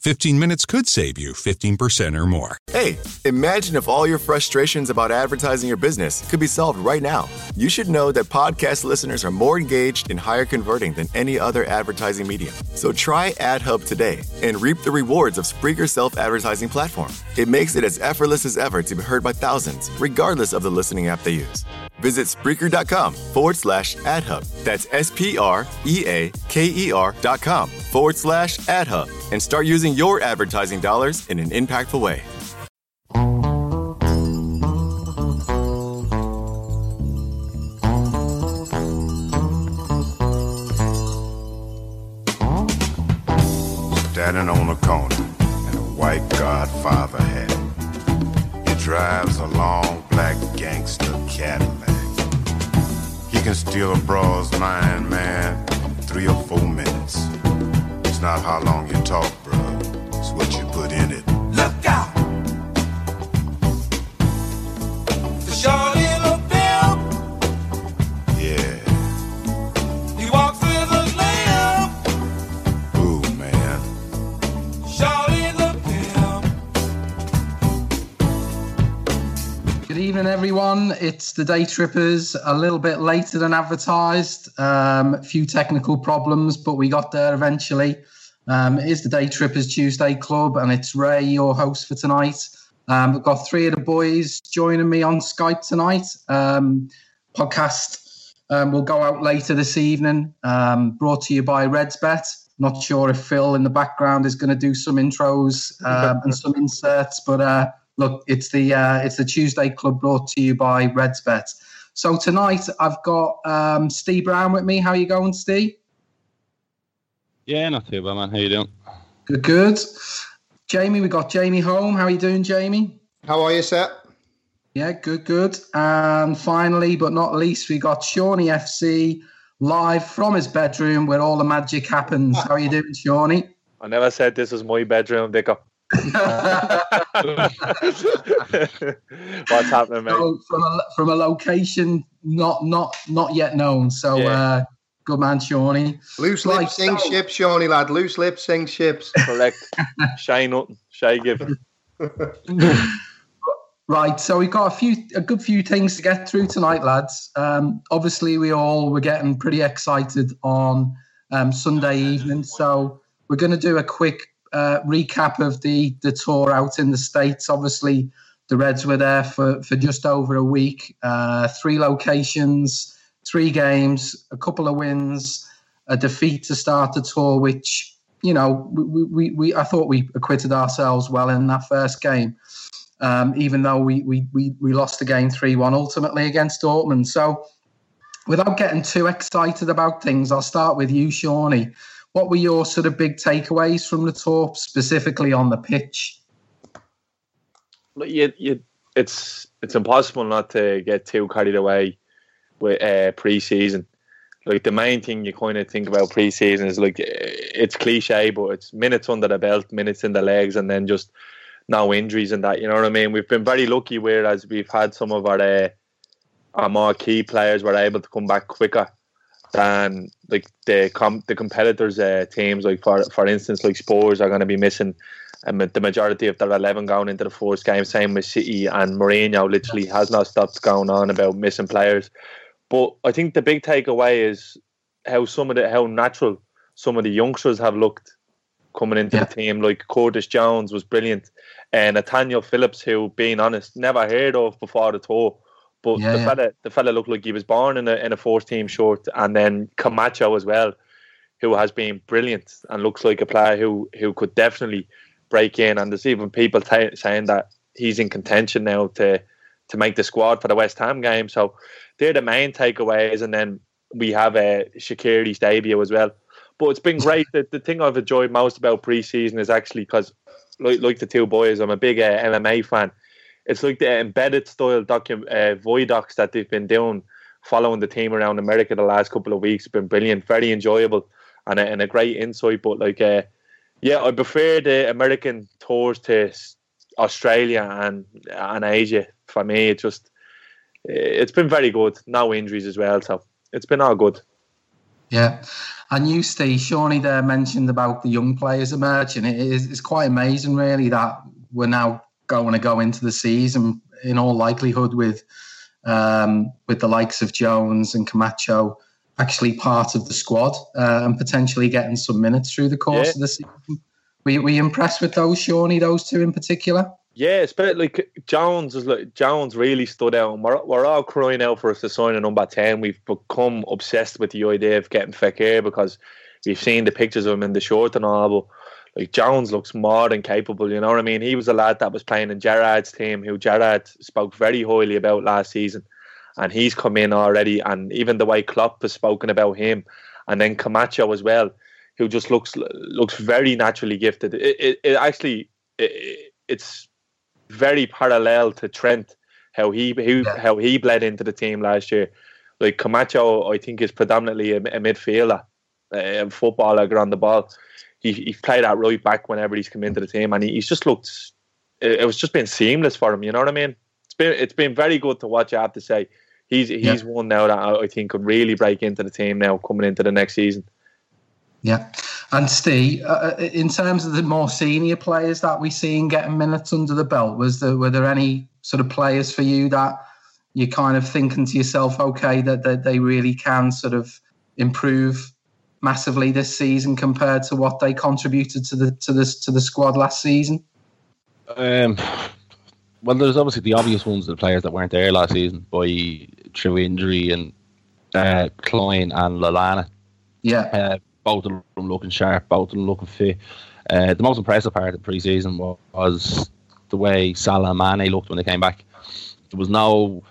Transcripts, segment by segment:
15 minutes could save you 15% or more. Hey, imagine if all your frustrations about advertising your business could be solved right now. You should know that podcast listeners are more engaged and higher converting than any other advertising medium. So try AdHub today and reap the rewards of Spreaker's self advertising platform. It makes it as effortless as ever to be heard by thousands, regardless of the listening app they use. Visit Spreaker.com forward slash AdHub. That's S P R E A K E R dot com forward slash AdHub and start using your advertising dollars in an impactful way. Standing on a corner in a white Godfather hat. He drives a long black gangster Cadillac. He can steal a broad's mind, man, three or four minutes. It's not how long you talk, evening, everyone. It's the Day Trippers. A little bit later than advertised. Um, a few technical problems, but we got there eventually. Um, it is the Day Trippers Tuesday Club, and it's Ray, your host for tonight. Um, we've got three of the boys joining me on Skype tonight. Um, podcast um, will go out later this evening. Um, brought to you by RedsBet. Not sure if Phil in the background is going to do some intros um, and some inserts, but uh, look, it's the uh, it's the Tuesday Club brought to you by RedsBet. So tonight I've got um, Steve Brown with me. How you going, Steve? Yeah, not too bad, man. How you doing? Good, good. Jamie, we got Jamie home. How are you doing, Jamie? How are you, Seth? Yeah, good, good. And finally, but not least, we got Shawnee FC live from his bedroom where all the magic happens. How are you doing, Shawnee? I never said this was my bedroom, Dicker. What's happening, mate? So from a from a location not not not yet known. So Yeah. uh, good man, Shawnee. Loose Right, lips sing so- ships, Shawnee lad. Loose lips sing ships. Correct. Shy nothing. Shy giving. Right, so we've got a few, a good few things to get through tonight, lads. Um, obviously, we all were getting pretty excited on um, Sunday evening, so we're going to do a quick uh, recap of the the tour out in the states. Obviously, the Reds were there for for just over a week, uh, three locations, three games, a couple of wins, a defeat to start the tour, which you know we we, we I thought we acquitted ourselves well in that first game um, even though we, we, we, we lost the game 3 1 ultimately against Dortmund. So, without getting too excited about things, I'll start with you, Shawnee. What were your sort of big takeaways from the tour, specifically on the pitch? Look, you, you, it's it's impossible not to get too carried away with uh, pre-season. Like the main thing you kind of think about pre-season is like it's cliche, but it's minutes under the belt, minutes in the legs, and then just no injuries and that. You know what I mean? We've been very lucky, whereas we've had some of our uh, our key players were able to come back quicker than like the com- the competitors' uh, teams. Like for for instance, like Spurs are going to be missing. Um, the majority of their 11 going into the first game, same with City and Mourinho literally has not stopped going on about missing players. But I think the big takeaway is how some of the how natural some of the youngsters have looked coming into yeah. the team. Like Curtis Jones was brilliant, and Nathaniel Phillips, who, being honest, never heard of before the tour. But yeah, the yeah. fella, the fella looked like he was born in a in a fourth team short, and then Camacho as well, who has been brilliant and looks like a player who who could definitely break in. And there's even people t- saying that he's in contention now to to make the squad for the West Ham game. So they're the main takeaways, and then we have a uh, Shaqiri's debut as well. But it's been great. the, the thing I've enjoyed most about preseason is actually because, like, like the two boys, I'm a big uh, MMA fan. It's like the embedded style docu- uh, voidocs that they've been doing, following the team around America the last couple of weeks. It's Been brilliant, very enjoyable, and a, and a great insight. But like, uh, yeah, I prefer the American tours to Australia and and Asia. For me, it just it's been very good. No injuries as well, so it's been all good. Yeah, and you, Steve, Shawnee there mentioned about the young players emerging. It is it's quite amazing, really, that we're now going to go into the season in all likelihood with um, with the likes of Jones and Camacho actually part of the squad uh, and potentially getting some minutes through the course yeah. of the season. Were, were you impressed with those, Shawnee? Those two in particular? Yeah, especially Jones is like Jones really stood out. And we're, we're all crying out for us to sign a number ten. We've become obsessed with the idea of getting Fekir because we've seen the pictures of him in the short and all. But like Jones looks more than capable. You know what I mean? He was a lad that was playing in Gerrard's team, who Gerrard spoke very highly about last season, and he's come in already. And even the way Klopp has spoken about him, and then Camacho as well, who just looks looks very naturally gifted. It, it, it actually it, it's very parallel to Trent, how he who, how he bled into the team last year. Like Camacho, I think is predominantly a, a midfielder, a footballer around the ball. He he played that right back whenever he's come into the team, and he, he's just looked. It, it, was just been seamless for him. You know what I mean? It's been it's been very good to watch. I have to say, he's he's yeah. one now that I, I think could really break into the team now coming into the next season. Yeah. And Steve, uh, uh, in terms of the more senior players that we've seen getting minutes under the belt, was there were there any sort of players for you that you're kind of thinking to yourself, okay, that, that they really can sort of improve massively this season compared to what they contributed to the to this to the squad last season? Um, well, there's obviously the obvious ones, the players that weren't there last season by through injury and uh, Clyne and Lallana. Yeah. Uh, both of them looking sharp, both of them looking fit. Uh, the most impressive part of the preseason was, was the way Salah and Mane looked when they came back. There was no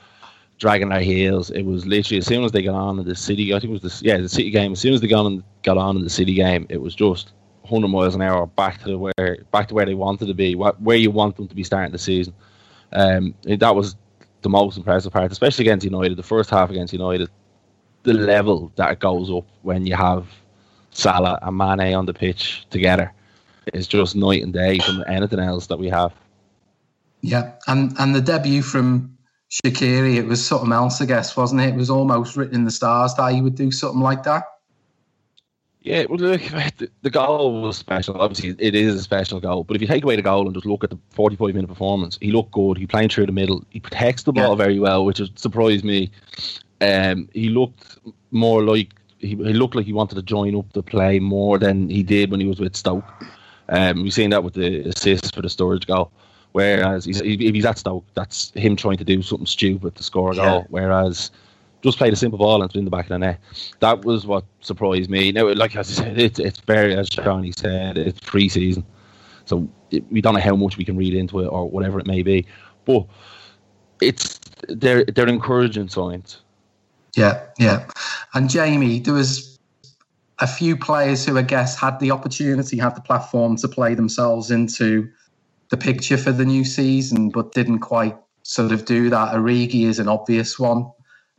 dragging their heels. It was literally as soon as they got on in the city. I think it was the yeah the city game. As soon as they got on got on in the city game, it was just 100 miles an hour back to where back to where they wanted to be, where you want them to be starting the season. Um, that was the most impressive part, especially against United. The first half against United, the level that goes up when you have Salah and Mane on the pitch together is just night and day from anything else that we have. Yeah, and and the debut from Shaqiri, it was something else, I guess, wasn't it? It was almost written in the stars that he would do something like that. Yeah, well, look, the goal was special. Obviously, it is a special goal. But if you take away the goal and just look at the 45 minute performance, he looked good. He played through the middle. He protects the ball yeah. very well, which surprised me. Um, he looked more like he, he looked like he wanted to join up the play more than he did when he was with Stoke. Um, we've seen that with the assist for the Sturridge goal. Whereas he's, if he's at Stoke, that's him trying to do something stupid to score a goal. Whereas just played a simple ball and it's in the back of the net. That was what surprised me. Now, like I said, it's, it's very, as Johnny said, it's pre-season. So it, we don't know how much we can read into it or whatever it may be. But it's they're they're encouraging signs. Yeah, yeah. And Jamie, there was a few players who I guess had the opportunity, had the platform to play themselves into the picture for the new season, but didn't quite sort of do that. Origi is an obvious one.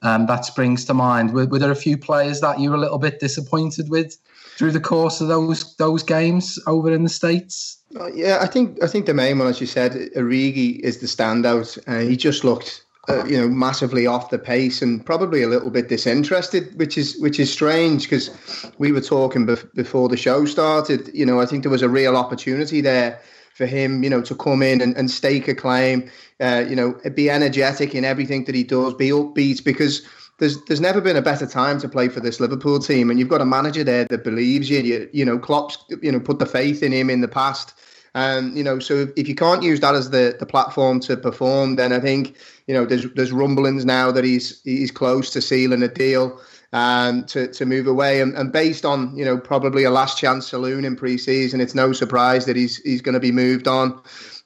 Um, that springs to mind. Were, were, there a few players that you were a little bit disappointed with through the course of those those games over in the states? Uh, yeah, I think I think the main one, as you said, Origi is the standout. Uh, he just looked uh, you know, massively off the pace and probably a little bit disinterested, which is which is strange because we were talking bef- before the show started. You know, I think there was a real opportunity there for him, you know, to come in and, and stake a claim, uh, you know, be energetic in everything that he does, be upbeat because there's there's never been a better time to play for this Liverpool team, and you've got a manager there that believes you. You, you know, Klopp's you know put the faith in him in the past, and you know, so if, if you can't use that as the the platform to perform, then I think you know there's there's rumblings now that he's he's close to sealing a deal um, to to move away, and, and based on you know probably a last chance saloon in pre-season, it's no surprise that he's he's going to be moved on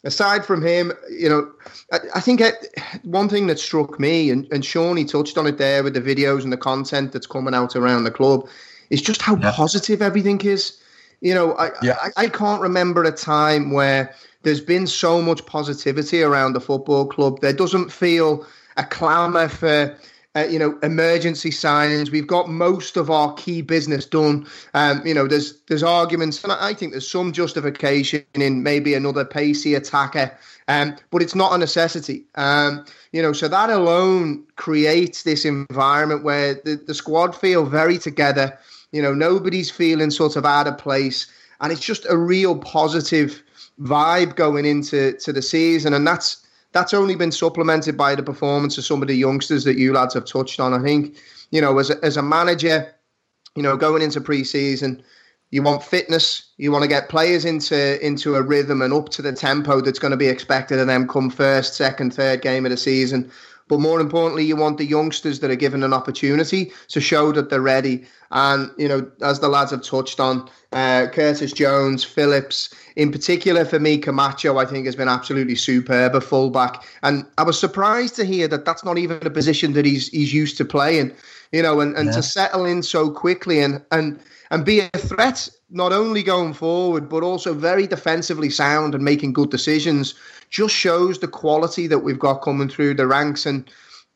aside from him, you know, I, I think it, one thing that struck me, and, and Sean, he touched on it there with the videos and the content that's coming out around the club, is just how yeah. positive everything is. You know, I, yeah. I, I can't remember a time where there's been so much positivity around the football club. There doesn't feel a clamour for uh, you know, emergency signings. We've got most of our key business done. Um, you know, there's there's arguments, and I think there's some justification in maybe another pacey attacker, um, but it's not a necessity. Um, you know, so that alone creates this environment where the, the squad feel very together. You know, nobody's feeling sort of out of place, and it's just a real positive vibe going into to the season, and that's that's only been supplemented by the performance of some of the youngsters that you lads have touched on. I think, you know, as a, as a manager, you know, going into pre-season, you want fitness. You want to get players into into a rhythm and up to the tempo that's going to be expected of them come first, second, third game of the season. But more importantly, you want the youngsters that are given an opportunity to show that they're ready. And, you know, as the lads have touched on, uh, Curtis Jones, Phillips, in particular for me, Camacho, I think has been absolutely superb, a fullback. And I was surprised to hear that that's not even a position that he's he's used to playing, you know, and, and yeah. to settle in so quickly and, and, and be a threat, not only going forward, but also very defensively sound and making good decisions just shows the quality that we've got coming through the ranks. And,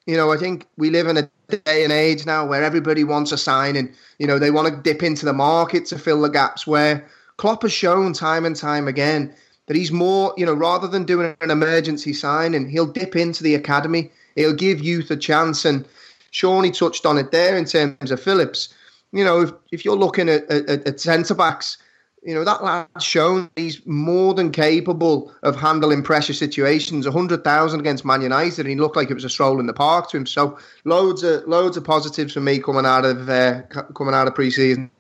you know, I think we live in a day and age now where everybody wants a sign and, you know, they want to dip into the market to fill the gaps where Klopp has shown time and time again that he's more, you know, rather than doing an emergency sign and he'll dip into the academy. He'll give youth a chance. And Shawnee touched on it there in terms of Phillips. You know, if, if you're looking at, at, at centre backs, you know, that lad's shown he's more than capable of handling pressure situations. 100,000 against Man United, and he looked like it was a stroll in the park to him. So, loads of loads of positives for me coming out of uh, coming out of pre-season.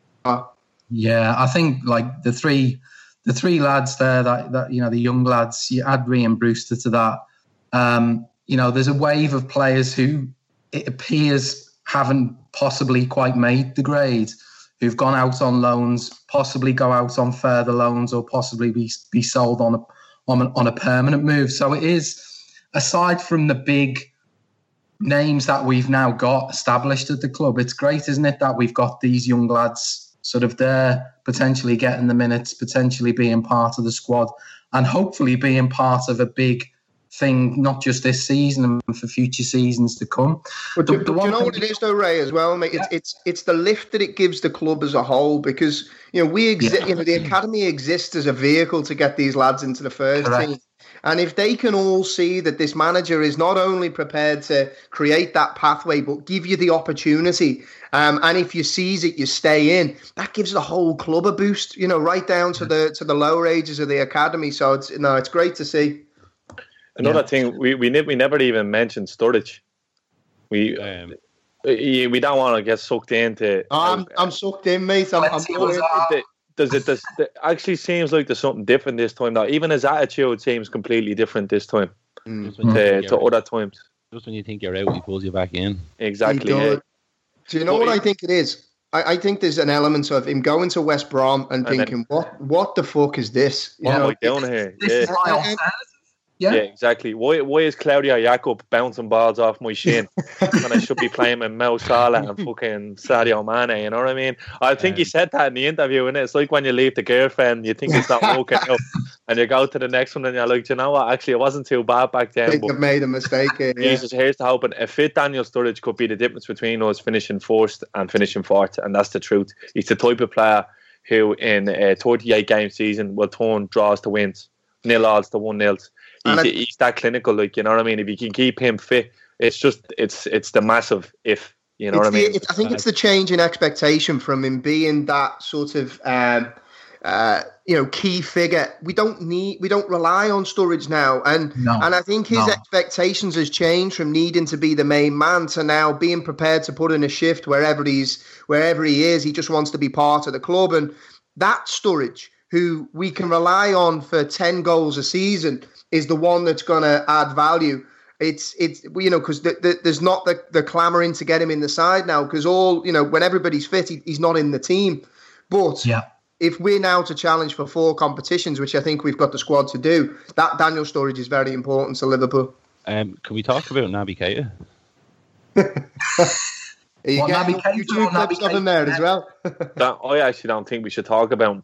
Yeah, I think like the three the three lads there that, that you know the young lads, you add Rhian Brewster to that. Um, you know, there's a wave of players who it appears haven't possibly quite made the grade who've gone out on loans, possibly go out on further loans, or possibly be be sold on a on a, on a permanent move. So it is, aside from the big names that we've now got established at the club, it's great, isn't it, that we've got these young lads sort of there, potentially getting the minutes, potentially being part of the squad, and hopefully being part of a big thing, not just this season and for future seasons to come. But the, do, the do you know what it is, though, Ray? As well, mate. It's, yeah. it's it's the lift that it gives the club as a whole because you know we exist. Yeah. You know the academy exists as a vehicle to get these lads into the first Correct. team. And if they can all see that this manager is not only prepared to create that pathway, but give you the opportunity, um, and if you seize it, you stay in. That gives the whole club a boost, you know, right down to the to the lower ages of the academy. So it's you no, know, it's great to see. Another yeah. thing we we, ne- we never even mentioned Sturridge. We um, we don't want to get sucked into. I'm uh, I'm sucked in, mate. I'm, I'm does it does it actually seems like there's something different this time now. Even his attitude seems completely different this time mm. to, to other times. Just when you think you're out, he pulls you back in. Exactly. Yeah. Do you know but what it, I think it is? I, I, think there's an element of him going to West Brom and, and thinking, then, "What what the fuck is this?" You what know, am I doing here? This yeah. is yeah. yeah, exactly. Why why is Claudio Yacob bouncing balls off my shin when I should be playing with Mo Salah and fucking Sadio Mane? You know what I mean? I think he said that in the interview, and it's like when you leave the girlfriend, you think it's not working out, and you go to the next one, and you're like, you know what? Actually, it wasn't too bad back then. I think made a mistake. Here, yeah. Jesus, here's the hope. a fit Daniel Sturridge could be the difference between us finishing first and finishing fourth, and that's the truth. He's the type of player who, in a 38 game season, will turn draws to wins, nil odds to one nils he's, he's that clinical. Like you know what I mean. If you can keep him fit, it's just it's it's the massive if. You know it's what I mean? I think it's the change in expectation from him being that sort of um, uh, you know, key figure. We don't need, we don't rely on Sturridge now, and No. and I think his No. expectations has changed from needing to be the main man to now being prepared to put in a shift wherever he's wherever he is. He just wants to be part of the club, and that Sturridge, who we can rely on for ten goals a season, is the one that's going to add value. It's it's you know because the, the, there's not the the clamoring to get him in the side now because all you know when everybody's fit, he, he's not in the team. But Yeah. if we're now to challenge for four competitions, which I think we've got the squad to do, that Daniel Sturridge is very important to Liverpool. Um, can we talk about Naby Keita? Are you What, getting Naby Keita YouTube or clips Naby of him there as well? That, I actually don't think we should talk about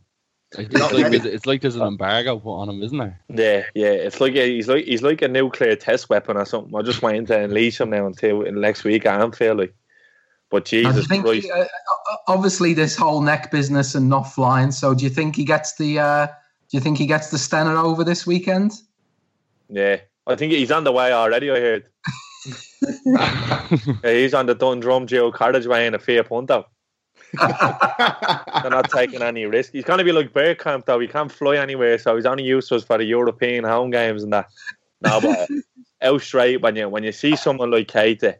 him. It's like, there's- it's like there's an embargo put on him, isn't there? Yeah, yeah. It's like a, he's like he's like a nuclear test weapon or something. I'm just waiting to unleash him now until next week I am Like. But Now, do you Jesus think Christ, he- uh, uh, obviously this whole neck business and not flying. So do you think he gets the? Uh, do you think he gets the Stena over this weekend? yeah. I think he's on the way already. I heard. Yeah, he's on the Dundrum dual carriageway in a Fiat Punto. They're not taking any risk. He's going to be like Bergkamp though. He can't fly anywhere, so he's only used to for the European home games and that. No, but out straight when you when you see someone like Keita,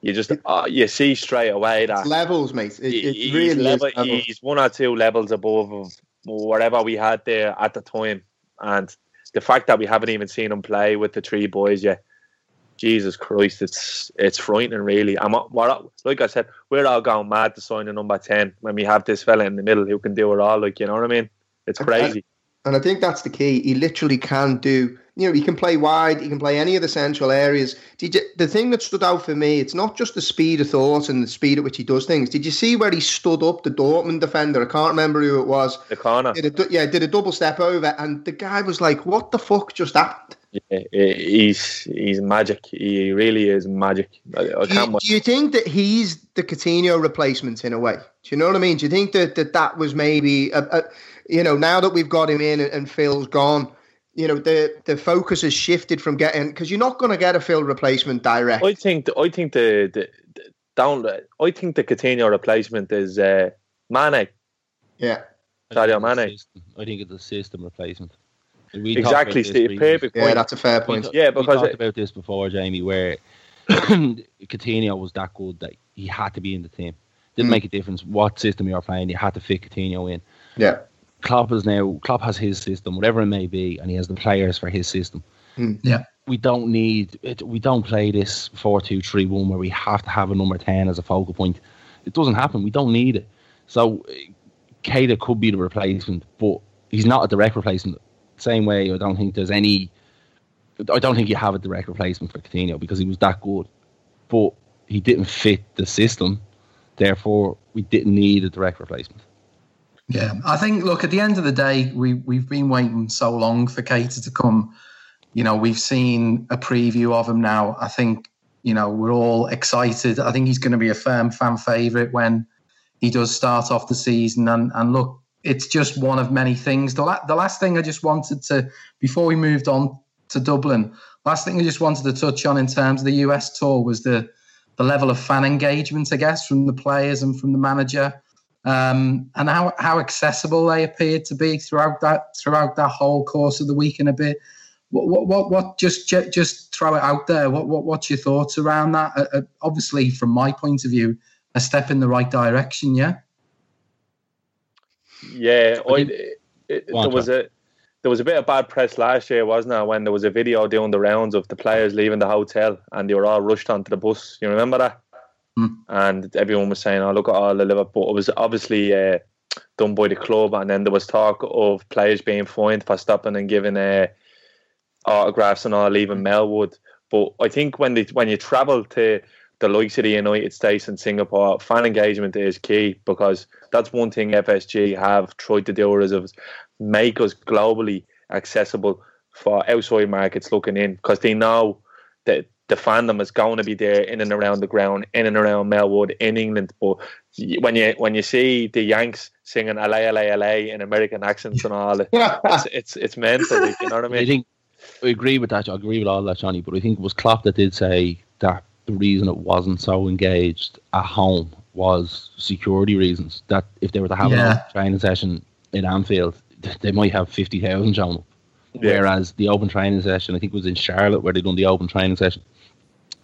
you just uh, you see straight away that It's levels, mate. It, it he's, really level, levels. he's one or two levels above of whatever we had there at the time, and the fact that we haven't even seen him play with the three boys yet. Jesus Christ, it's it's frightening, really. What, like I said, we're all going mad to sign a number ten when we have this fella in the middle who can do it all. Like you know what I mean? It's crazy. And I think that's the key. He literally can do, you know, he can play wide, he can play any of the central areas. Did you, the thing that stood out for me, it's not just the speed of thought and the speed at which he does things. Did you see where he stood up the Dortmund defender? I can't remember who it was. The corner. Did a, yeah, did a double step over, and the guy was like, "What the fuck just happened?" Yeah, he's he's magic. He really is magic. I, I Do you, can't. wait. do you think that he's the Coutinho replacement in a way? Do you know what I mean? Do you think that that, that was maybe, a, a, you know, now that we've got him in and, and Phil's gone, you know, the the focus has shifted from getting because you're not going to get a Phil replacement direct. I think the, I think the, the, the down. I think the Coutinho replacement is uh, Mane. Yeah. Sadio Mane. I think it's a system replacement. We Exactly, about this Steve. previously. Yeah, that's a fair point. ta- Yeah, because we talked it- about this before, Jamie, where Coutinho was that good that he had to be in the team. Didn't Mm. make a difference what system you were playing. You had to fit Coutinho in. Yeah. Klopp is now Klopp has his system, whatever it may be, and he has the players for his system. Yeah. We don't need it. We don't play this four-two-three-one where we have to have a number ten as a focal point. It doesn't happen. We don't need it. So, uh, Keita could be the replacement, but he's not a direct replacement. Same way, I don't think there's any. I don't think you have a direct replacement for Coutinho because he was that good, but he didn't fit the system. Therefore, we didn't need a direct replacement. Yeah, I think. Look, at the end of the day, we we've been waiting so long for Keita to come. You know, we've seen a preview of him now. I think you know we're all excited. I think he's going to be a firm fan favorite when he does start off the season. And and look, it's just one of many things. The la- the last thing I just wanted to before we moved on to Dublin, last thing I just wanted to touch on in terms of the US tour was the the level of fan engagement, I guess, from the players and from the manager um, and how, how accessible they appeared to be throughout that throughout that whole course of the week and a bit. What what what, what just ju- just throw it out there. What what what's your thoughts around that? Uh, uh, obviously, from my point of view, a step in the right direction. Yeah. Yeah, I, it, it- there was a there was a bit of bad press last year, wasn't there? When there was a video doing the rounds of the players leaving the hotel and they were all rushed onto the bus. You remember that? And everyone was saying, "Oh, look at all the Liverpool." It was obviously uh, done by the club, and then there was talk of players being fined for stopping and giving uh, autographs and all, leaving Melwood. But I think when they, when you travel to the likes of the United States and Singapore, fan engagement is key because that's one thing FSG have tried to do is of make us globally accessible for outside markets looking in because they know that the fandom is going to be there in and around the ground, in and around Melwood, in England. But when you when you see the Yanks singing LA, LA, LA in American accents and all, it's it's, it's mental. You know what I mean? I think I agree with that. I agree with all that, Johnny. But I think it was Klopp that did say that the reason it wasn't so engaged at home was security reasons. That if they were to have Yeah. a training session in Anfield, they might have fifty thousand showing up. Yeah. Whereas the open training session, I think it was in Charlotte where they done the open training session,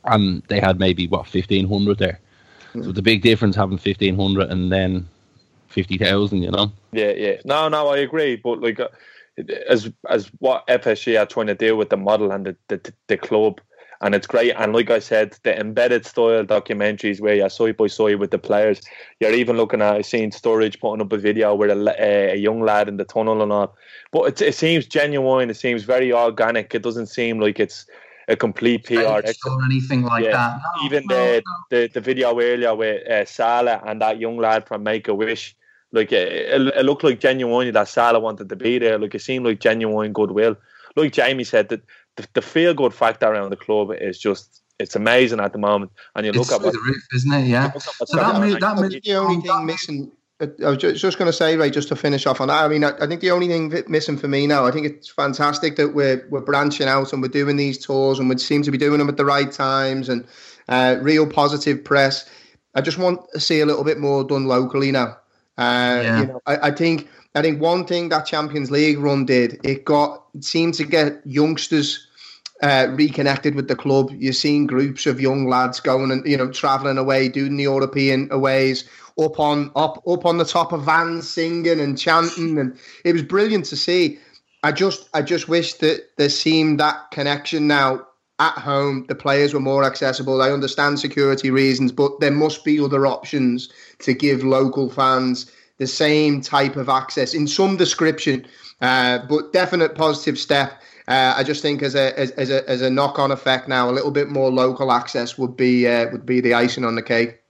and they had maybe what fifteen hundred there. So the big difference having fifteen hundred and then fifty thousand, you know. Yeah, yeah. No, no, I agree. But like, uh, as as what FSG are trying to deal with the model and the, the the club, and it's great. And like I said, the embedded style documentaries where you're side by side with the players. You're even looking at. I seen Sturridge putting up a video with a, la- a young lad in the tunnel and all. But it, it seems genuine. It seems very organic. It doesn't seem like it's a complete PR. Or anything like Yeah. that. No, Even no, the, no. the the video earlier with uh, Salah and that young lad from Make a Wish, like it, it, it looked like genuinely that Salah wanted to be there. Like it seemed like genuine goodwill. Like Jamie said, that the, the feel good factor around the club is just it's amazing at the moment. And you look It's at through what the roof, isn't it? Yeah. look at what's So that means, that I move, think the only thing missing. uh, I was just, just going to say, right, just to finish off on that. I mean, I, I think the only thing that missing for me now, I think it's fantastic that we're we're branching out and we're doing these tours and we seem to be doing them at the right times and uh, real positive press. I just want to see a little bit more done locally now. Uh, Yeah. You know, I, I think I think one thing that Champions League run did it got seemed to get youngsters uh, reconnected with the club. You're seeing groups of young lads going and you know traveling away, doing the European aways, up on up up on the top of vans, singing and chanting, and it was brilliant to see. I just I just wish that there seemed that connection now at home. The players were more accessible. I understand security reasons, but there must be other options to give local fans the same type of access in some description, uh, but definite positive step. Uh, I just think as a as, as a as a knock on effect now, a little bit more local access would be uh, would be the icing on the cake.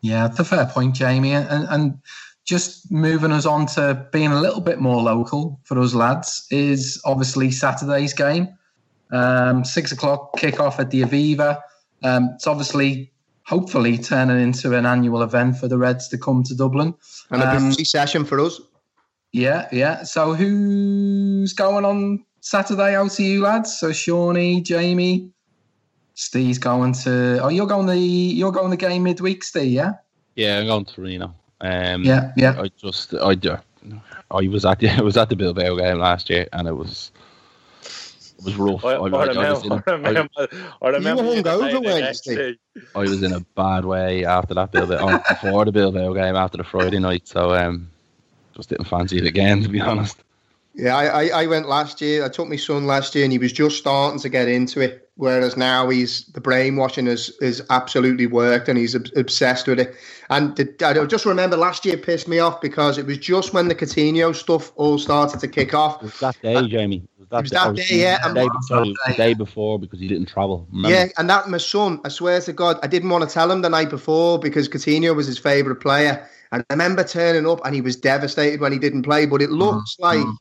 Yeah, it's a fair point, Jamie. And, and just moving us on to being a little bit more local for us lads is obviously Saturday's game. Um, six o'clock kickoff at the Aviva. Um, it's obviously, hopefully, turning into an annual event for the Reds to come to Dublin. And a Um, busy session for us. yeah, yeah. So who's going on Saturday out to you lads? So Shawnee, Jamie, Steve's going to. Oh, you're going the you're going the game midweek, Steve. Yeah. Yeah, I'm going to Reno. Um, Yeah, yeah. I just, I, do- I was at the, I was at the Bilbao game last year, and it was, it was rough. I, I, I, I, I was in remember, remember, I remember you hungover, saying weren't you, next Steve? day. I was in a bad way after that Bilbao, oh, before the Bilbao game, after the Friday night. So, um, just didn't fancy it again, to be honest. Yeah, I, I, I went last year. I took my son last year, and he was just starting to get into it. Whereas now he's the brainwashing has is absolutely worked, and he's ob- obsessed with it. And the, I just remember last year pissed me off because it was just when the Coutinho stuff all started to kick off. It was that day, Jamie. It was that, was that I day, yeah, The day, before, the day before because he didn't travel. Remember? Yeah, and that my son, I swear to God, I didn't want to tell him the night before because Coutinho was his favourite player. And I remember turning up and he was devastated when he didn't play. But it mm-hmm. looks like mm-hmm.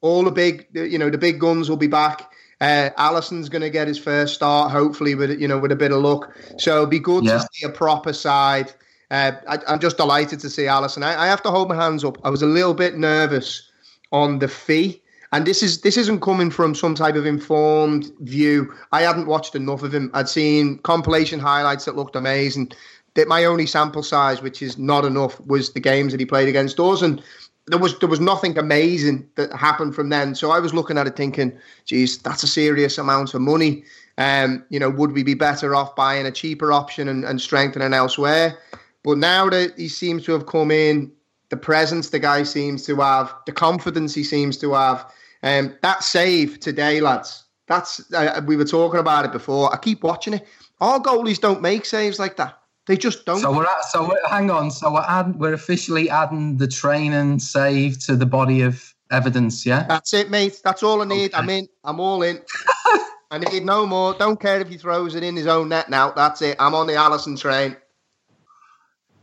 all the big, you know, the big guns will be back. Uh, Alisson's going to get his first start, hopefully with you know with a bit of luck. So it'd be good Yeah. to see a proper side. Uh, I, I'm just delighted to see Alisson. I, I have to hold my hands up. I was a little bit nervous on the fee. And this is this isn't coming from some type of informed view. I hadn't watched enough of him. I'd seen compilation highlights that looked amazing. That my only sample size, which is not enough, was the games that he played against us, and there was there was nothing amazing that happened from then. So I was looking at it thinking, geez, that's a serious amount of money. Um, you know, would we be better off buying a cheaper option and, and strengthening elsewhere? But now that he seems to have come in, the presence the guy seems to have, the confidence he seems to have, um, that save today, lads. That's uh, we were talking about it before. I keep watching it. Our goalies don't make saves like that. They just don't. So we're at, so we're, hang on. So we're add, we're officially adding the training save to the body of evidence. Yeah. That's it, mate. That's all I need. I'm in. I'm all in. I need no more. Don't care if he throws it in his own net now. That's it. I'm on the Alisson train.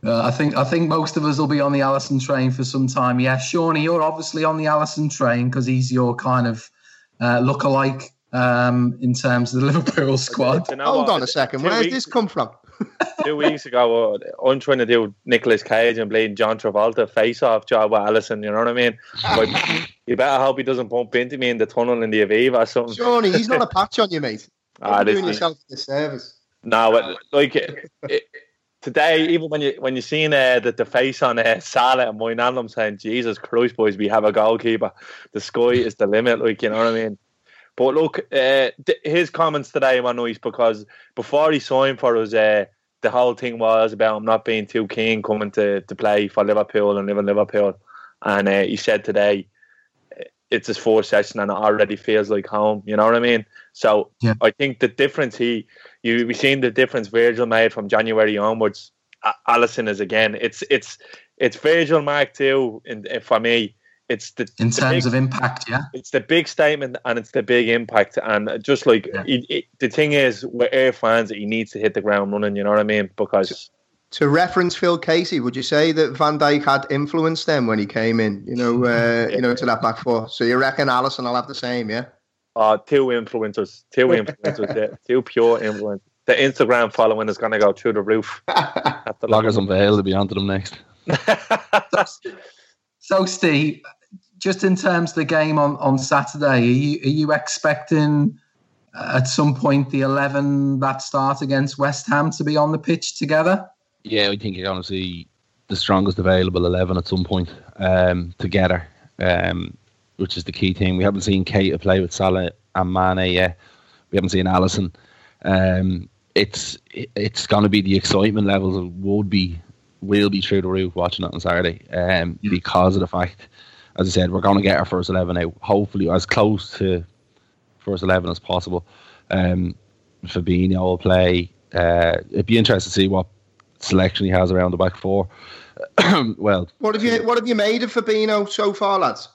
Uh, I think I think most of us will be on the Alisson train for some time. Yeah, Shawnee, you're obviously on the Alisson train because he's your kind of uh, lookalike um, in terms of the Liverpool squad. Hold on a second. Two Where has weeks- this come from? Two weeks ago, uh, I'm trying to do Nicolas Cage and playing John Travolta face-off job with Alisson. You know what I mean? But you better hope he doesn't bump into me in the tunnel in the Aviva or something. Shawnee, he's not a patch on you, mate. Ah, You're doing yourself a disservice. No, but, like it, it, today, even when you when you seen uh, the, the face on uh, Salah and Moynihan, saying, "Jesus Christ, boys, we have a goalkeeper. The sky is the limit." Like you know what I mean. But look, uh, th- his comments today were nice because before he signed for us, uh, the whole thing was about him not being too keen coming to, to play for Liverpool and live in Liverpool. And uh, he said today uh, it's his fourth session and it already feels like home. You know what I mean? So yeah. I think the difference he you we seen the difference Virgil made from January onwards. Alisson is again. It's it's it's Virgil Mark too. In, for me, it's the in the terms big, of impact, yeah. It's the big statement and it's the big impact. And just like Yeah. he, he- the thing is, with Air fans, he needs to hit the ground running. You know what I mean? Because To reference Phil Casey, would you say that Van Dijk had influenced them when he came in? You know, uh, you know, to that back four. So you reckon Alisson will have the same, yeah? uh, two influencers, two influencers, yeah, two pure influence. The Instagram following is going to go through the roof. At the Bloggers unveil to be onto them next. So, Steve, just in terms of the game on, on Saturday, are you are you expecting uh, at some point the eleven that start against West Ham to be on the pitch together? Yeah, I think you're going to see the strongest available 11 at some point um, together, um, which is the key thing. We haven't seen Keita play with Salah and Mane yet. We haven't seen Alisson. Um, it's it's going to be the excitement levels would be will be through the roof watching it on Saturday um, because of the fact, as I said, we're going to get our first 11 out, hopefully as close to first 11 as possible. Um, Fabinho will play. Uh, it'd be interesting to see what selection he has around the back four. well, What have you What have you made of Fabinho so far, lads?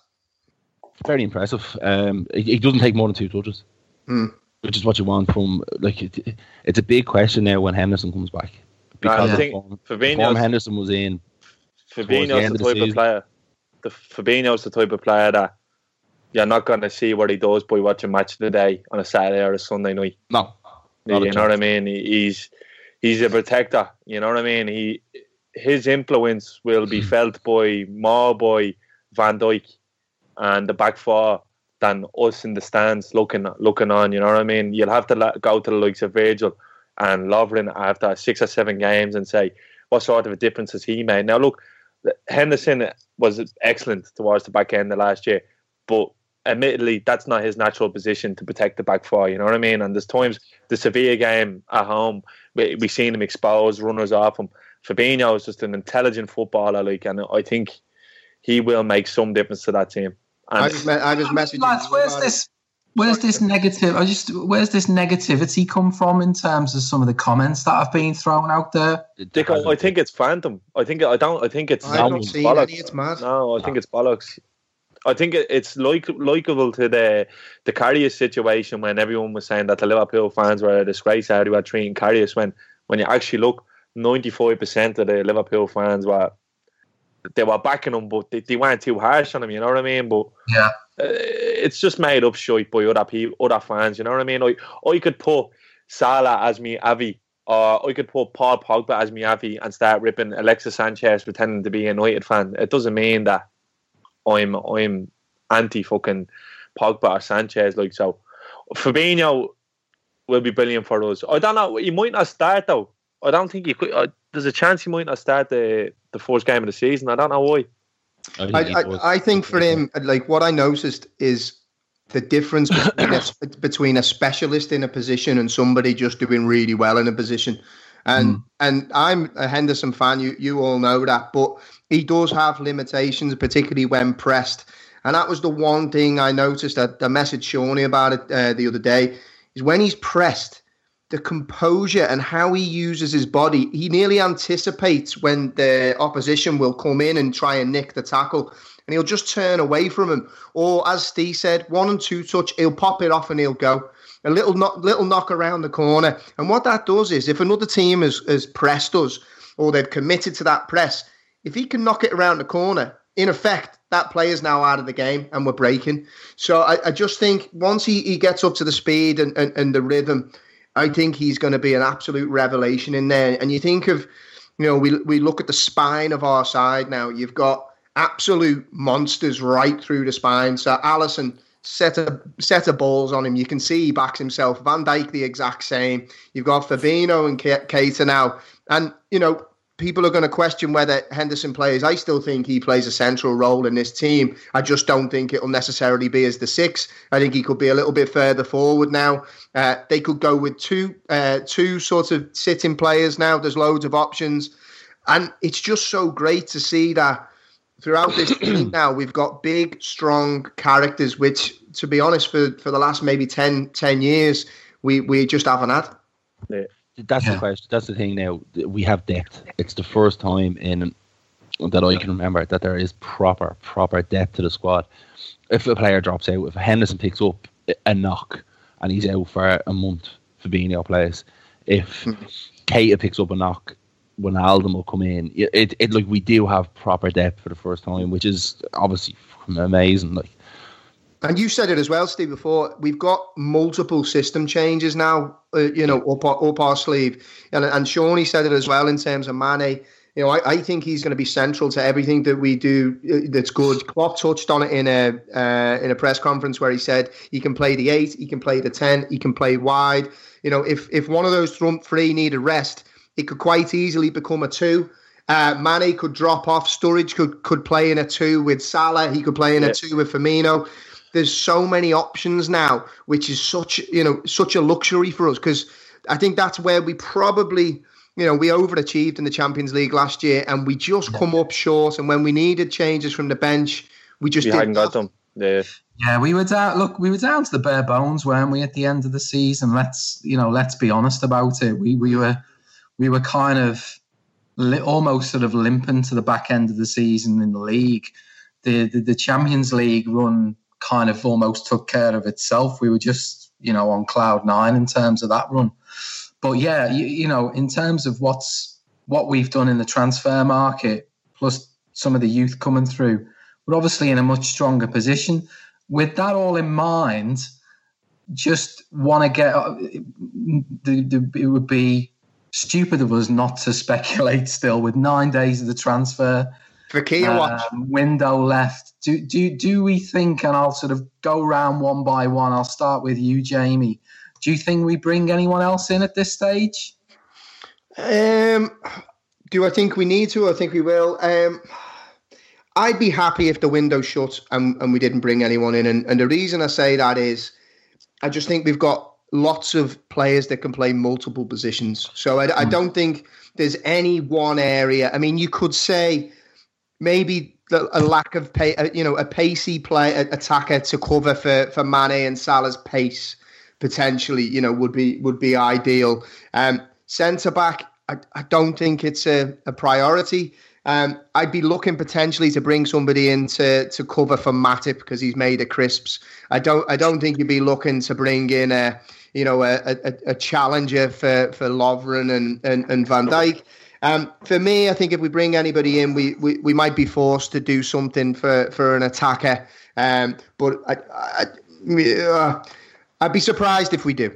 very impressive. Um, he, he doesn't take more than two touches, Hmm. which is what you want from like. It, it's a big question now when Henderson comes back because I of think the form, Fabinho's- form Henderson was in. towards the Fabinho's end the of the type of player. The Fabinho's the type of player that you're not going to see what he does by watching match of the day on a Saturday or a Sunday night. No, not you know what I mean. He's he's a protector. You know what I mean. He his influence will be felt by more by Van Dijk and the back four than us in the stands looking looking on. You know what I mean. You'll have to let, go to the likes of Virgil and Lovren after six or seven games and say what sort of a difference has he made. Now look, Henderson was excellent towards the back end of last year, but admittedly that's not his natural position to protect the back four. You know what I mean? And there's times the Sevilla game at home we we seen him expose runners off him. Fabinho is just an intelligent footballer, like, and I think he will make some difference to that team. And I just, me- I just messaged Lads, you where's about this? Where's this negative? I just where's this negativity come from in terms of some of the comments that have been thrown out there? Dick, I I think it's phantom. I think I don't. I think it's. I don't see bollocks. any. It's mad. No, I think it's bollocks. I think it's like likable to the the Karius situation when everyone was saying that the Liverpool fans were a disgrace how they were treating Karius when when you actually look, ninety five percent of the Liverpool fans were they were backing him, but they, they weren't too harsh on him. You know what I mean? But Yeah. uh, it's just made up shit by other people, other fans. You know what I mean? I I could put Salah as me Avi, or I could put Paul Pogba as me Avi and start ripping Alexis Sanchez pretending to be a United fan. It doesn't mean that I'm I'm anti fucking Pogba or Sanchez. Like so, Fabinho will be brilliant for us. I don't know. He might not start though. I don't think he could. Uh, there's a chance he might not start the the first game of the season. I don't know why. I, I, I think for him, like what I noticed is the difference between a, between a specialist in a position and somebody just doing really well in a position. And and I'm a Henderson fan. You you all know that, but he does have limitations, particularly when pressed. And that was the one thing I noticed. That I messaged Shawnee about it uh, the other day. Is when he's pressed, the composure and how he uses his body. He nearly anticipates when the opposition will come in and try and nick the tackle, and he'll just turn away from him. Or as Steve said, one and two touch, he'll pop it off and he'll go. A little knock, little knock around the corner, and what that does is, if another team has, has pressed us or they've committed to that press, if he can knock it around the corner, in effect, that player's now out of the game and we're breaking. So I, I just think once he, he gets up to the speed and, and, and the rhythm, I think he's going to be an absolute revelation in there. And you think of, you know, we, we look at the spine of our side now. You've got absolute monsters right through the spine. So Alisson set a set of balls on him. You can see he backs himself. Van Dijk the exact same. You've got Fabinho and Keita now And you know, people are going to question whether Henderson plays. I still think he plays a central role in this team. I just don't think it'll necessarily be as the six. I think he could be a little bit further forward now. Uh, they could go with two uh, two sort of sitting players now. There's loads of options, and it's just so great to see that throughout this team now we've got big, strong characters. Which, to be honest, for for the last maybe 10, 10 years, we we just haven't had. Yeah. That's Yeah. the question. That's the thing. Now we have depth. It's the first time in that I can remember that there is proper, proper depth to the squad. If a player drops out, if Henderson picks up a knock and he's out for a month, for being Fabinho plays. If hmm. Keita picks up a knock, Wijnaldum will come in. It, it, it like we do have proper depth for the first time, which is obviously amazing. Like And you said it as well, Steve. Before we've got multiple system changes now, uh, you know, up, our- up our sleeve, and and Shawnee said it as well in terms of Mane. You know, I, I think he's going to be central to everything that we do uh, that's good. Klopp touched on it in a uh, in a press conference where he said he can play the eight, he can play the ten, he can play wide. You know, if if one of those front three needed rest, it could quite easily become a two. Uh, Mane could drop off. Sturridge could could play in a two with Salah. He could play in a two with Firmino. There's so many options now, which is such you know such a luxury for us because I think that's where we probably you know we overachieved in the Champions League last year and we just come up short. And when we needed changes from the bench, we just We didn't hadn't got them. Yeah. Yeah, we were down. Look, we were down to the bare bones, weren't we? At the end of the season, let's you know, let's be honest about it. We we were we were kind of li- almost sort of limping to the back end of the season in the league. The, the the Champions League run kind of almost took care of itself. We were just you know on cloud nine in terms of that run. But yeah, you, you know, in terms of what's what we've done in the transfer market, plus some of the youth coming through, we're obviously in a much stronger position. With that all in mind, just want to get uh, the, the, it would be stupid of us not to speculate still with nine days of the transfer Fekir watch. um, window left. Do do do we think? And I'll sort of go round one by one. I'll start with you, Jamie. Do you think we bring anyone else in at this stage? Um, do I think we need to? I think we will. Um, I'd be happy if the window shut and, and we didn't bring anyone in. And, and the reason I say that is I just think we've got lots of players that can play multiple positions. So I, I don't think there's any one area. I mean, you could say maybe the, a lack of pay, uh, you know, a pacey play a- attacker to cover for for Mane and Salah's pace potentially, you know, would be would be ideal. Um, Centre back, I, I don't think it's a, a priority. Um, I'd be looking potentially to bring somebody in to, to cover for Matip because he's made of crisps. I don't I don't think you'd be looking to bring in a you know a, a, a challenger for for Lovren and, and, and Van Dijk. Um, for me, I think if we bring anybody in, we, we, we might be forced to do something for, for an attacker. Um, but I, I, uh, I'd be surprised if we do.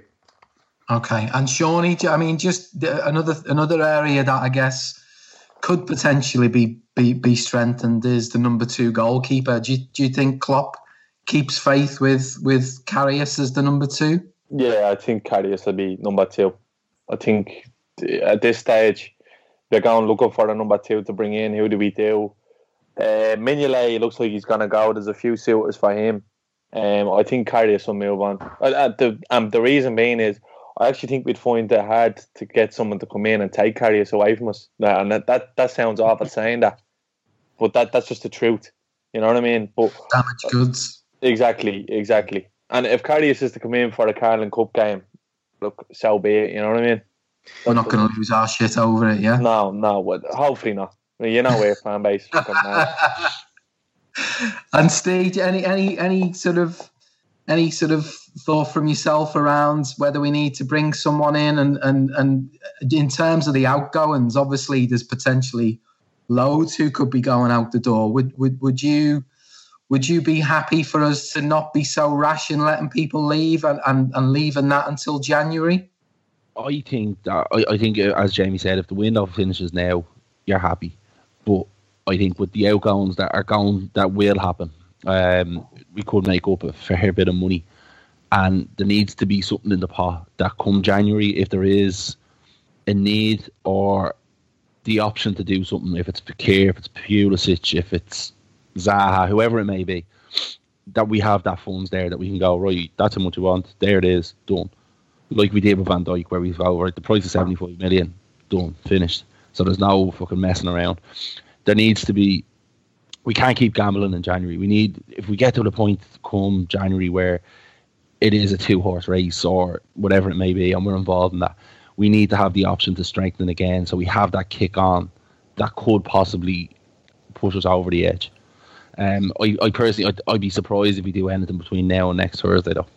Okay, and Shawnee, I mean, just another another area that I guess could potentially be be, be strengthened is the number two goalkeeper. Do you, do you think Klopp keeps faith with with Karius as the number two? Yeah, I think Karius will be number two. I think at this stage they're going looking for a number two to bring in. Who do we do? Uh, Mignolet looks like he's gonna go. There's a few suitors for him. Um, I think Karius will move on. Uh, uh, the um, the reason being is I actually think we'd find it hard to get someone to come in and take Karius away from us. Now, and that, that that sounds awful saying that, but that that's just the truth. You know what I mean? But Damaged goods. Exactly, exactly. And if Karius is to come in for the Carling Cup game, look, so be it. You know what I mean? We're not going to lose our shit over it, yeah. No, no, hopefully not. You know where fan base. And Steve, any any any sort of any sort of thought from yourself around whether we need to bring someone in and and and in terms of the outgoings, obviously there's potentially loads who could be going out the door. Would would would you would you be happy for us to not be so rash in letting people leave and, and, and leaving that until January? I think that I, I think uh, as Jamie said, if the wind window finishes now, you're happy. But I think with the outgoings that are going, that will happen. Um, we could make up a fair bit of money, and there needs to be something in the pot that come January, if there is a need or the option to do something. If it's Fekir, if it's Pulisic, if it's Zaha, whoever it may be, that we have that funds there that we can go right. That's how much we want. There it is, done. Like we did with Van Dijk, where we go right. The price is seventy five million, done, finished. So there's no fucking messing around. There needs to be. We can't keep gambling in January. We need if we get to the point come January where it is a two horse race or whatever it may be, and we're involved in that. We need to have the option to strengthen again, so we have that kick on that could possibly push us over the edge. Um, I, I personally, I'd, I'd, be surprised if we do anything between now and next Thursday, though.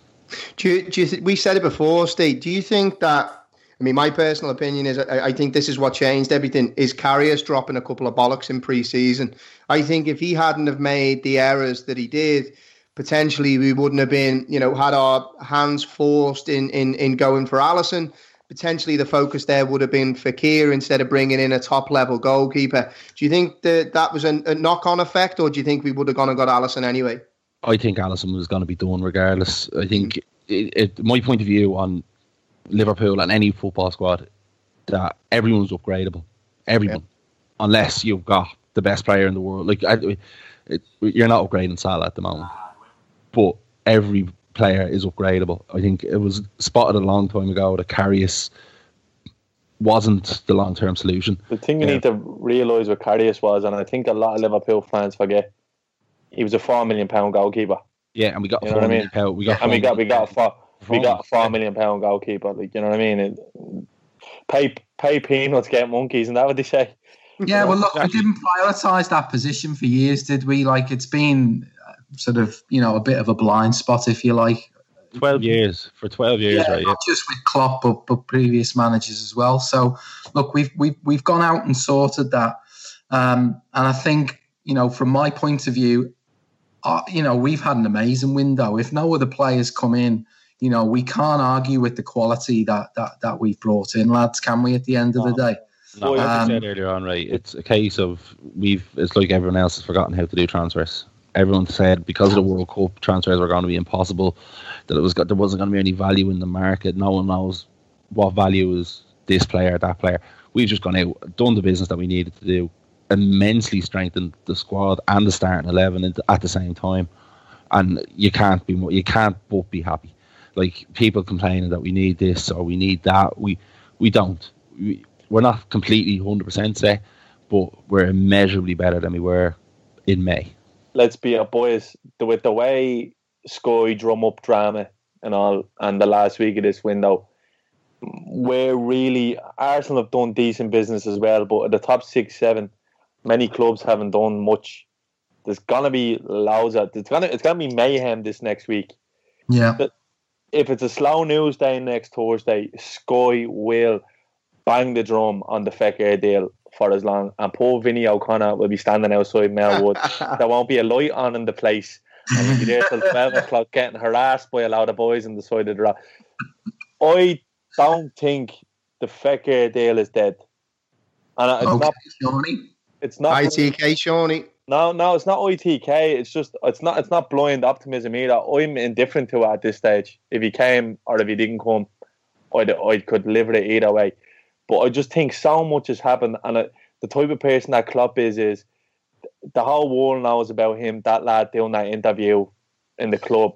Do you, do you th- we said it before, Steve? Do you think that? I mean, my personal opinion is I, I think this is what changed everything. Is Karius dropping a couple of bollocks in pre-season? I think if he hadn't have made the errors that he did, potentially we wouldn't have been, you know, had our hands forced in in in going for Alisson. potentially the focus there would have been Fekir instead of bringing in a top level goalkeeper. Do you think that that was a, a knock on effect, or do you think we would have gone and got Alisson anyway? I think Alisson was going to be done regardless. I think it, it, my point of view on Liverpool and any football squad that everyone's upgradable, everyone, yeah. unless you've got the best player in the world. Like I, it, you're not upgrading Salah at the moment, but every player is upgradable. I think it was spotted a long time ago that Karius wasn't the long term solution. The thing you yeah. need to realise what Karius was, and I think a lot of Liverpool fans forget, he was a four million pound goalkeeper. Yeah, and we got you four million I mean? pound. We got and we got we got a four, we got a four million pound goalkeeper. Like you know what I mean? It, pay pay peanuts, get monkeys, isn't that what they say? Yeah, well, look, we didn't prioritise that position for years, did we? Like, it's been sort of you know a bit of a blind spot, if you like. Twelve years for twelve years, yeah, right? Not just with Klopp, but, but previous managers as well. So, look, we've we've we've gone out and sorted that, um, and I think you know from my point of view, uh, you know we've had an amazing window. If no other players come in, you know we can't argue with the quality that that that we've brought in, lads. Can we? At the end of the day. No, like um, said earlier on, right? It's a case of we've. It's like everyone else has forgotten how to do transfers everyone said because of the World Cup transfers were going to be impossible, that it was got there wasn't going to be any value in the market. No one knows what value is this player, that player. We've just gone out, done the business that we needed to do, immensely strengthened the squad and the starting eleven at the same time, and you can't be more, you can't both be happy. Like people complaining that we need this or we need that, we we don't. We, we're not completely hundred percent set, but we're immeasurably better than we were in May let's be a boys with the way Sky drum up drama and all, and the last week of this window, we're really Arsenal have done decent business as well, but at the top six, seven, many clubs haven't done much. There's gonna be loads of it's gonna it's gonna be mayhem this next week. Yeah. But if it's a slow news day next Thursday, Sky will bang the drum on the Fekir deal for as long. And poor Vinny O'Connor will be standing outside Melwood. there won't be a light on in the place. And he'll be there till 12 o'clock getting harassed by a lot of boys on the side of the road. I don't think the Fekir deal is dead. And it's okay, not. Shawnee. It's not ITK Shawnee. No, no, it's not ITK. It's just it's not it's not blind optimism either. I'm indifferent to it at this stage. If he came or if he didn't come, I I could live with it either way. But I just think so much has happened, and it, the type of person that Klopp is is the whole world knows about him. That lad doing that interview in the club,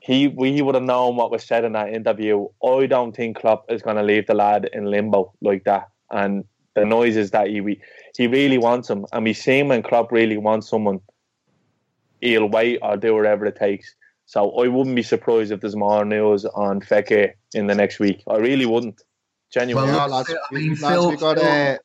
he we would have known what was said in that interview. I don't think Klopp is going to leave the lad in limbo like that, and the noises that he he really wants him, and we see him when Klopp really wants someone, he'll wait or do whatever it takes. So I wouldn't be surprised if there's more news on Fekir in the next week. I really wouldn't. Genuinely. Well, lads, I mean, lads, Phil, we got a uh,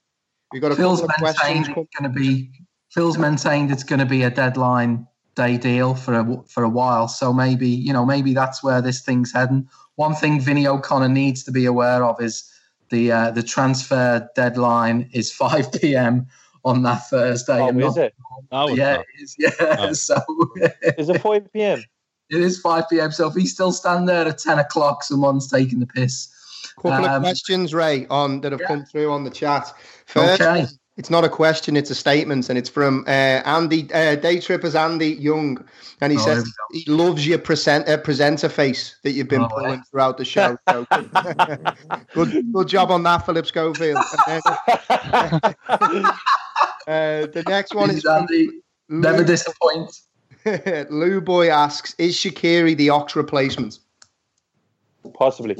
we got a Phil's couple of questions. Going to be Phil's maintained it's going to be a deadline day deal for a for a while. So maybe you know maybe that's where this thing's heading. One thing Vinny O'Connor needs to be aware of is the uh, the transfer deadline is five p.m. on that Thursday. Oh, is not, it? Oh, yeah, it is. Yeah. Oh. So is it five p.m. It is five p.m. So if he's still standing there at ten o'clock, someone's taking the piss. Couple um, of questions, Ray, on that have yeah. come through on the chat. First, okay. It's not a question; it's a statement, and it's from uh, Andy uh, Day Trippers Andy Young, and he Oh, says he loves your present, uh, presenter face that you've been Oh, pulling throughout the show. So, good, good job on that, Philip Schofield. Uh, the next one is from Andy, never Lou- disappoint. Lou Boy asks: Is Shaqiri the Ox replacement? Possibly.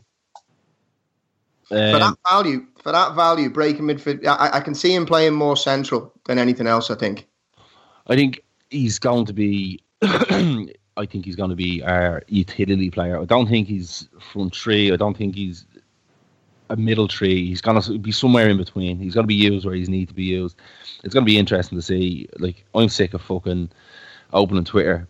for that Um, value, for that value, breaking midfield, I, I can see him playing more central than anything else. I think. I think he's going to be. I think he's going to be our utility player. I don't think he's front three. I don't think he's a middle tree. He's going to be somewhere in between. He's going to be used where he's need to be used. It's going to be interesting to see. Like I'm sick of fucking opening Twitter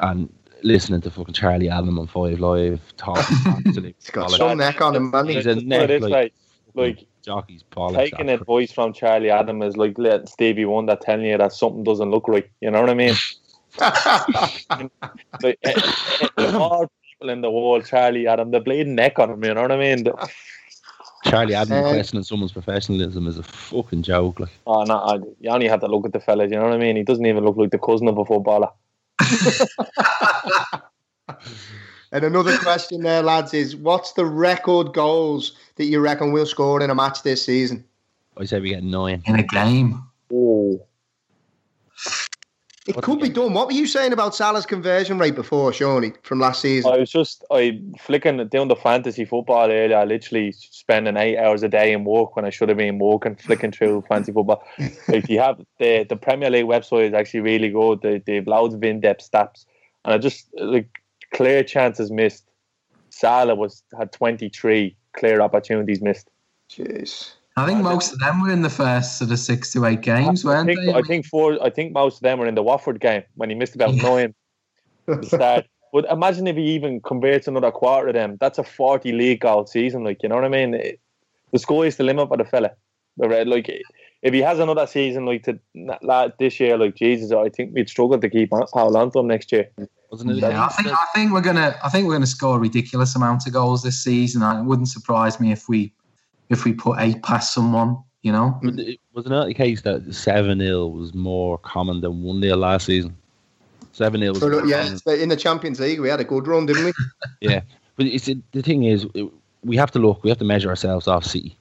and listening to fucking Charlie Adam on Five Live talking. He's got some neck on him, man. He's a Put it neck this like, like jockey's bollocks. taking advice from Charlie Adam is like letting Stevie Wonder telling you that something doesn't look right. You know what I mean? like, eh, eh, all people in the world, Charlie Adam, the bleeding neck on him. You know what I mean? Charlie Adam Uh, questioning someone's professionalism is a fucking joke. Like. oh no, I, you only have to look at the fella. You know what I mean? He doesn't even look like the cousin of a footballer. And another question there, lads, is what's the record goals that you reckon we'll score in a match this season? I say we get nine. In a game. Oh, It could be done. What were you saying about Salah's conversion rate before, Shawnee, from last season? I was just I flicking down the fantasy football earlier. I literally spending eight hours a day in work when I should have been walking, flicking through fantasy football. if you have the the Premier League website is actually really good. They they've loads of in depth stats, and I just like clear chances missed. Salah was had twenty three clear opportunities missed. Jeez. I think most of them were in the first sort of six to eight games, I weren't think they? I think four. I think most of them were in the Watford game when he missed about nine. at the start. But imagine if he even converts another quarter of them. That's a forty league goal season. Like you know what I mean? It- the score is the limit for the fella. The red- Like if he has another season like to like this year, like Jesus, I think we'd struggle to keep on, hold on to him next year. Yeah, I think I think we're gonna I think we're gonna score a ridiculous amount of goals this season. It wouldn't surprise me if we if we put eight past someone. You know, But it- Was it not the case that 7 0 was more common than 1 0 last season? 7 0 was. For- more yeah, common. it's- in the Champions League, we had a good run, didn't we? Yeah. But it's, the thing is, we have to look, we have to measure ourselves off City.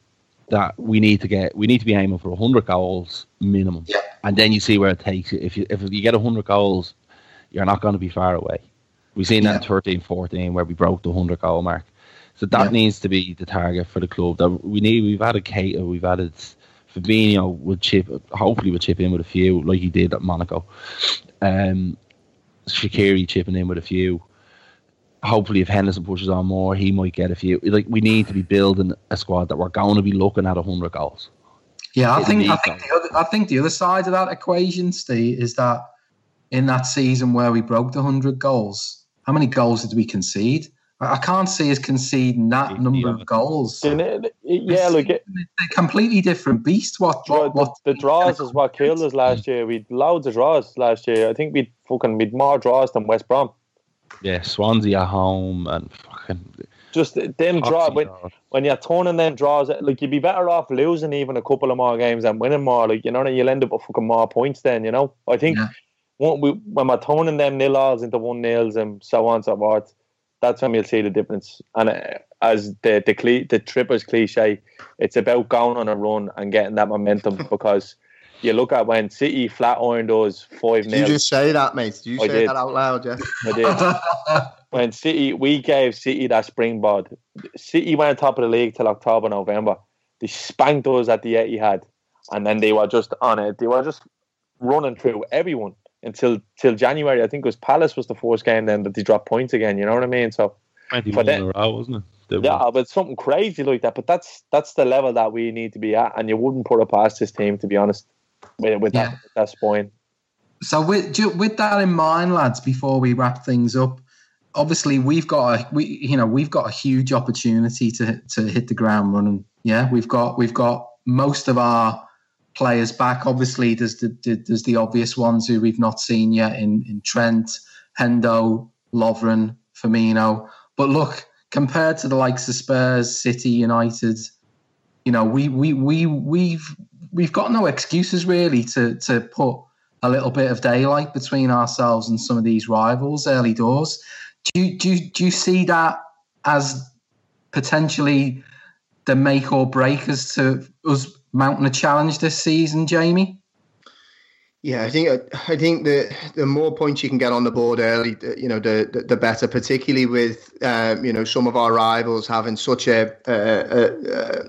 That we need to get, we need to be aiming for 100 goals minimum. Yeah. And then you see where it takes you. If you, if you get 100 goals, you're not going to be far away. We've seen that in 13 14 where we broke the 100 goal mark. So that Yeah. needs to be the target for the club. That we need. We've added Keita, we've added Fabinho. Would chip, hopefully, would chip in with a few, like he did at Monaco. Um, Shaqiri chipping in with a few. Hopefully, if Henderson pushes on more, he might get a few. Like we need to be building a squad that we're going to be looking at hundred goals. yeah. I think I think the other, I think the other side of that equation, Steve, is that in that season where we broke the hundred goals, how many goals did we concede? I I can't see us conceding that number of goals. And it- it- yeah, look, it, They're completely different beast. What what, what the draws is what killed us last year. We'd loads of draws last year. I think we'd fucking we'd more draws than West Brom. Yeah, Swansea at home and fucking Just them draw when, when you're turning them draws, like you'd be better off losing even a couple of more games than winning more. Like you know, you'll end up with fucking more points. Then you know, I think when we when we're turning them nil alls into one nils and so on and so forth, that's when you'll see the difference. And uh, as the the cli- the trippers cliche, it's about going on a run and getting that momentum because you look at when City flat ironed those five Did you just say that, mate? Did you I say did. that out loud, yeah? I did. when City, we gave City that springboard. City went top of the league till October, November. They spanked us at the Etihad, and then they were just on it. They were just running through everyone until till January. I think it was Palace was the first game then that they dropped points again. You know what I mean? So twenty for one them, row, wasn't it? They won. yeah, but something crazy like that. But that's that's the level that we need to be at, and you wouldn't put it past this team to be honest. With, with that with that spine. So with with that in mind, lads, before we wrap things up, obviously we've got a we you know we've got a huge opportunity to to hit the ground running. Yeah, we've got we've got most of our players back. Obviously, there's the, the there's the obvious ones who we've not seen yet in in Trent, Hendo, Lovren, Firmino. But look, compared to the likes of Spurs, City, United, you know, we we we we've we've got no excuses really to to put a little bit of daylight between ourselves and some of these rivals early doors. Do you, do do you see that as potentially the make or break as to us mounting a challenge this season, Jamie? Yeah, I think I think the the more points you can get on the board early, you know, the the, the better. Particularly with um, you know some of our rivals having such a a,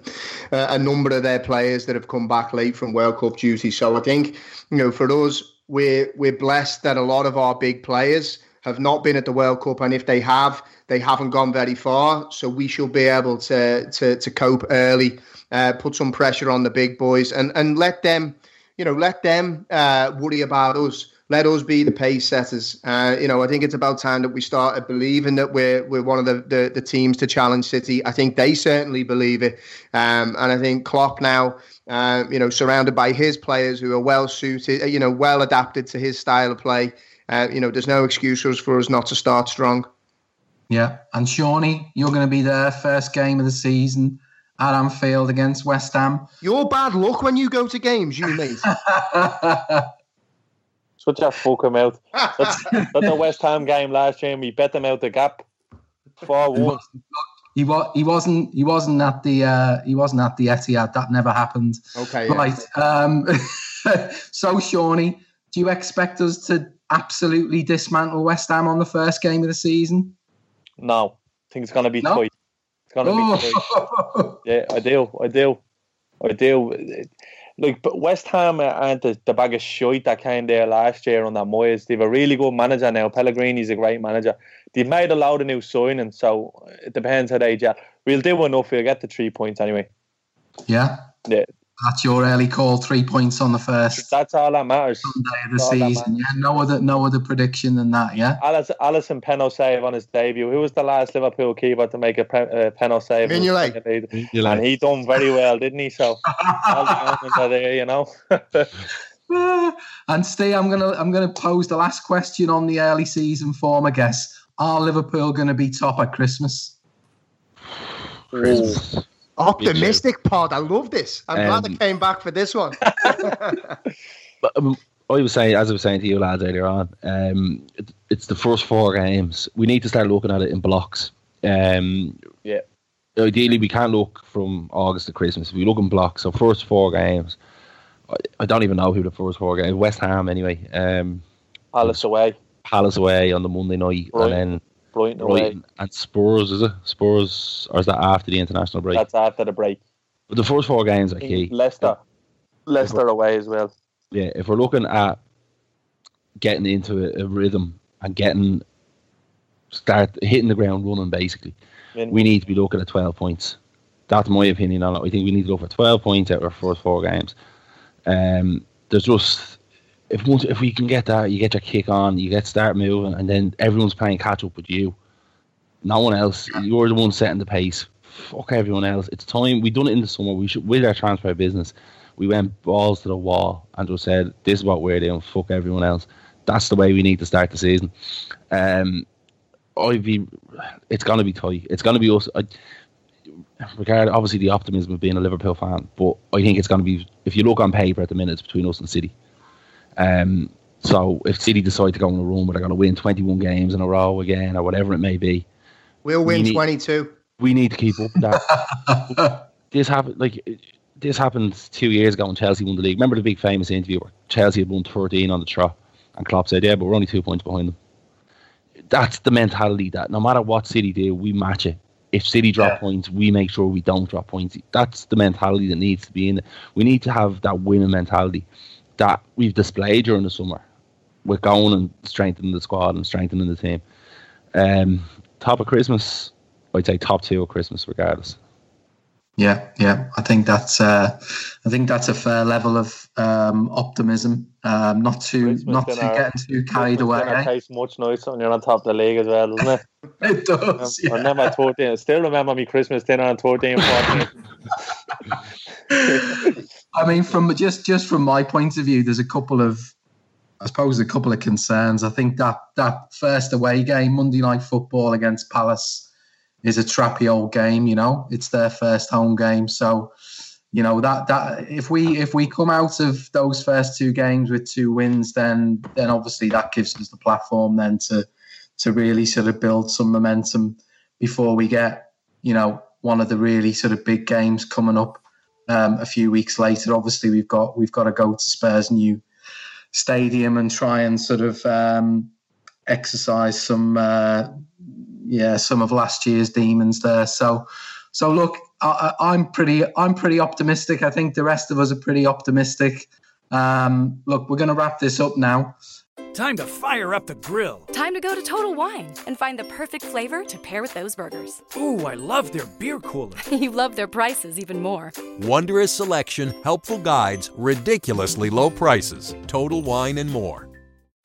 a a, number of their players that have come back late from World Cup duty. So I think you know for us, we're we're blessed that a lot of our big players have not been at the World Cup, and if they have, they haven't gone very far. So we should be able to to to cope early, uh, put some pressure on the big boys, and and let them you know, let them uh, worry about us. Let us be the pace setters. Uh, you know, I think it's about time that we started believing that we're we're one of the, the, the teams to challenge City. I think they certainly believe it, um, and I think Klopp now, uh, you know, surrounded by his players who are well suited, uh, you know, well adapted to his style of play. Uh, you know, there's no excuse for us not to start strong. Yeah, and Shawnee, you're going to be there first game of the season at Anfield against West Ham. You're bad luck when you go to games, you mate. Such a fuck him out. That's, that's the West Ham game last year. We bet them out the gap. Four one. He was he wasn't he wasn't at the uh, he wasn't at the Etihad. That never happened. Okay. Right. Yeah. Um, so Shawnee, do you expect us to absolutely dismantle West Ham on the first game of the season? No. I think it's gonna be no? tight gonna oh. be. yeah, I do. I do. I do. Like, but West Ham aren't the, the bag of shite that came there last year on that Moyes. They've a really good manager now. Pellegrini's a great manager. They've made a lot of new signings, so it depends how they gel. We'll do enough. We'll get the three points anyway. Yeah. Yeah. That's your early call. Three points on the first. That's all that matters. Sunday of the season. Yeah. No other. No other prediction than that. Yeah. Alisson, Alisson Penno save on his debut. Who was the last Liverpool keeper to make a pen, uh, Penno save? Mignolet. And he done very well, didn't he? So all the are there, you know. and Steve, I'm gonna I'm gonna pose the last question on the early season form. I guess. Are Liverpool going to be top at Christmas? Christmas. Optimistic pod. I love this. I'm um, glad I came back for this one. but um, I was saying, as I was saying to you lads earlier on, um, it, it's the first four games. We need to start looking at it in blocks. Um, yeah. Ideally, we can't look from August to Christmas. We look in blocks. So first four games. I, I don't even know who the first four games. West Ham anyway. Um, Palace away. Palace away on the Monday night, right. and then Brighton away. and Spurs, is it? Spurs, or is that after the international break? That's after the break. But the first four games are key. Leicester. Leicester away as well. Yeah, if we're looking at getting into a, a rhythm and getting start hitting the ground running, basically, we need to be looking at 12 points. That's my opinion on it. I think we need to go for 12 points out of our first four games. Um, there's just if once if we can get that, you get your kick on, you get start moving, and then everyone's playing catch up with you. No one else. You're the one setting the pace. Fuck everyone else. It's time. We done it in the summer. We should with our transfer business. We went balls to the wall and just said, "This is what we're doing. Fuck everyone else." That's the way we need to start the season. Um, I'd be. It's gonna be tight. It's gonna be us. I, regard obviously the optimism of being a Liverpool fan, but I think it's going to be if you look on paper at the minute, it's between us and City. Um, so if City decide to go on a run where they're going to win 21 games in a row again or whatever it may be, we'll win we need, 22. We need to keep up with that. this happened like this happened two years ago when Chelsea won the league. Remember the big famous interview where Chelsea had won 13 on the trot, and Klopp said, "Yeah, but we're only two points behind them." That's the mentality that no matter what City do, we match it. If City drop yeah. points, we make sure we don't drop points. That's the mentality that needs to be in it. We need to have that winning mentality that we've displayed during the summer with going and strengthening the squad and strengthening the team. Um, top of Christmas, I'd say top two of Christmas, regardless. Yeah, yeah, I think that's uh, I think that's a fair level of um, optimism. Um, not too Christmas not too getting too carried away. It eh? tastes much nicer when you're on top of the league as well, doesn't it? it does. I, yeah. I remember 14. I still remember me Christmas dinner on 14 14. I mean, from just just from my point of view, there's a couple of, I suppose, a couple of concerns. I think that that first away game, Monday Night Football against Palace, is a trappy old game. You know, it's their first home game, so you know that that if we if we come out of those first two games with two wins, then then obviously that gives us the platform then to to really sort of build some momentum before we get you know one of the really sort of big games coming up um, a few weeks later. Obviously, we've got we've got to go to Spurs' new stadium and try and sort of um, exercise some uh, yeah some of last year's demons there. So so look, I, am pretty I'm pretty optimistic. I think the rest of us are pretty optimistic. Um, look, we're going to wrap this up now. Time to fire up the grill. Time to go to Total Wine and find the perfect flavor to pair with those burgers. Ooh, I love their beer cooler. you love their prices even more. Wondrous selection, helpful guides, ridiculously low prices. Total Wine and more.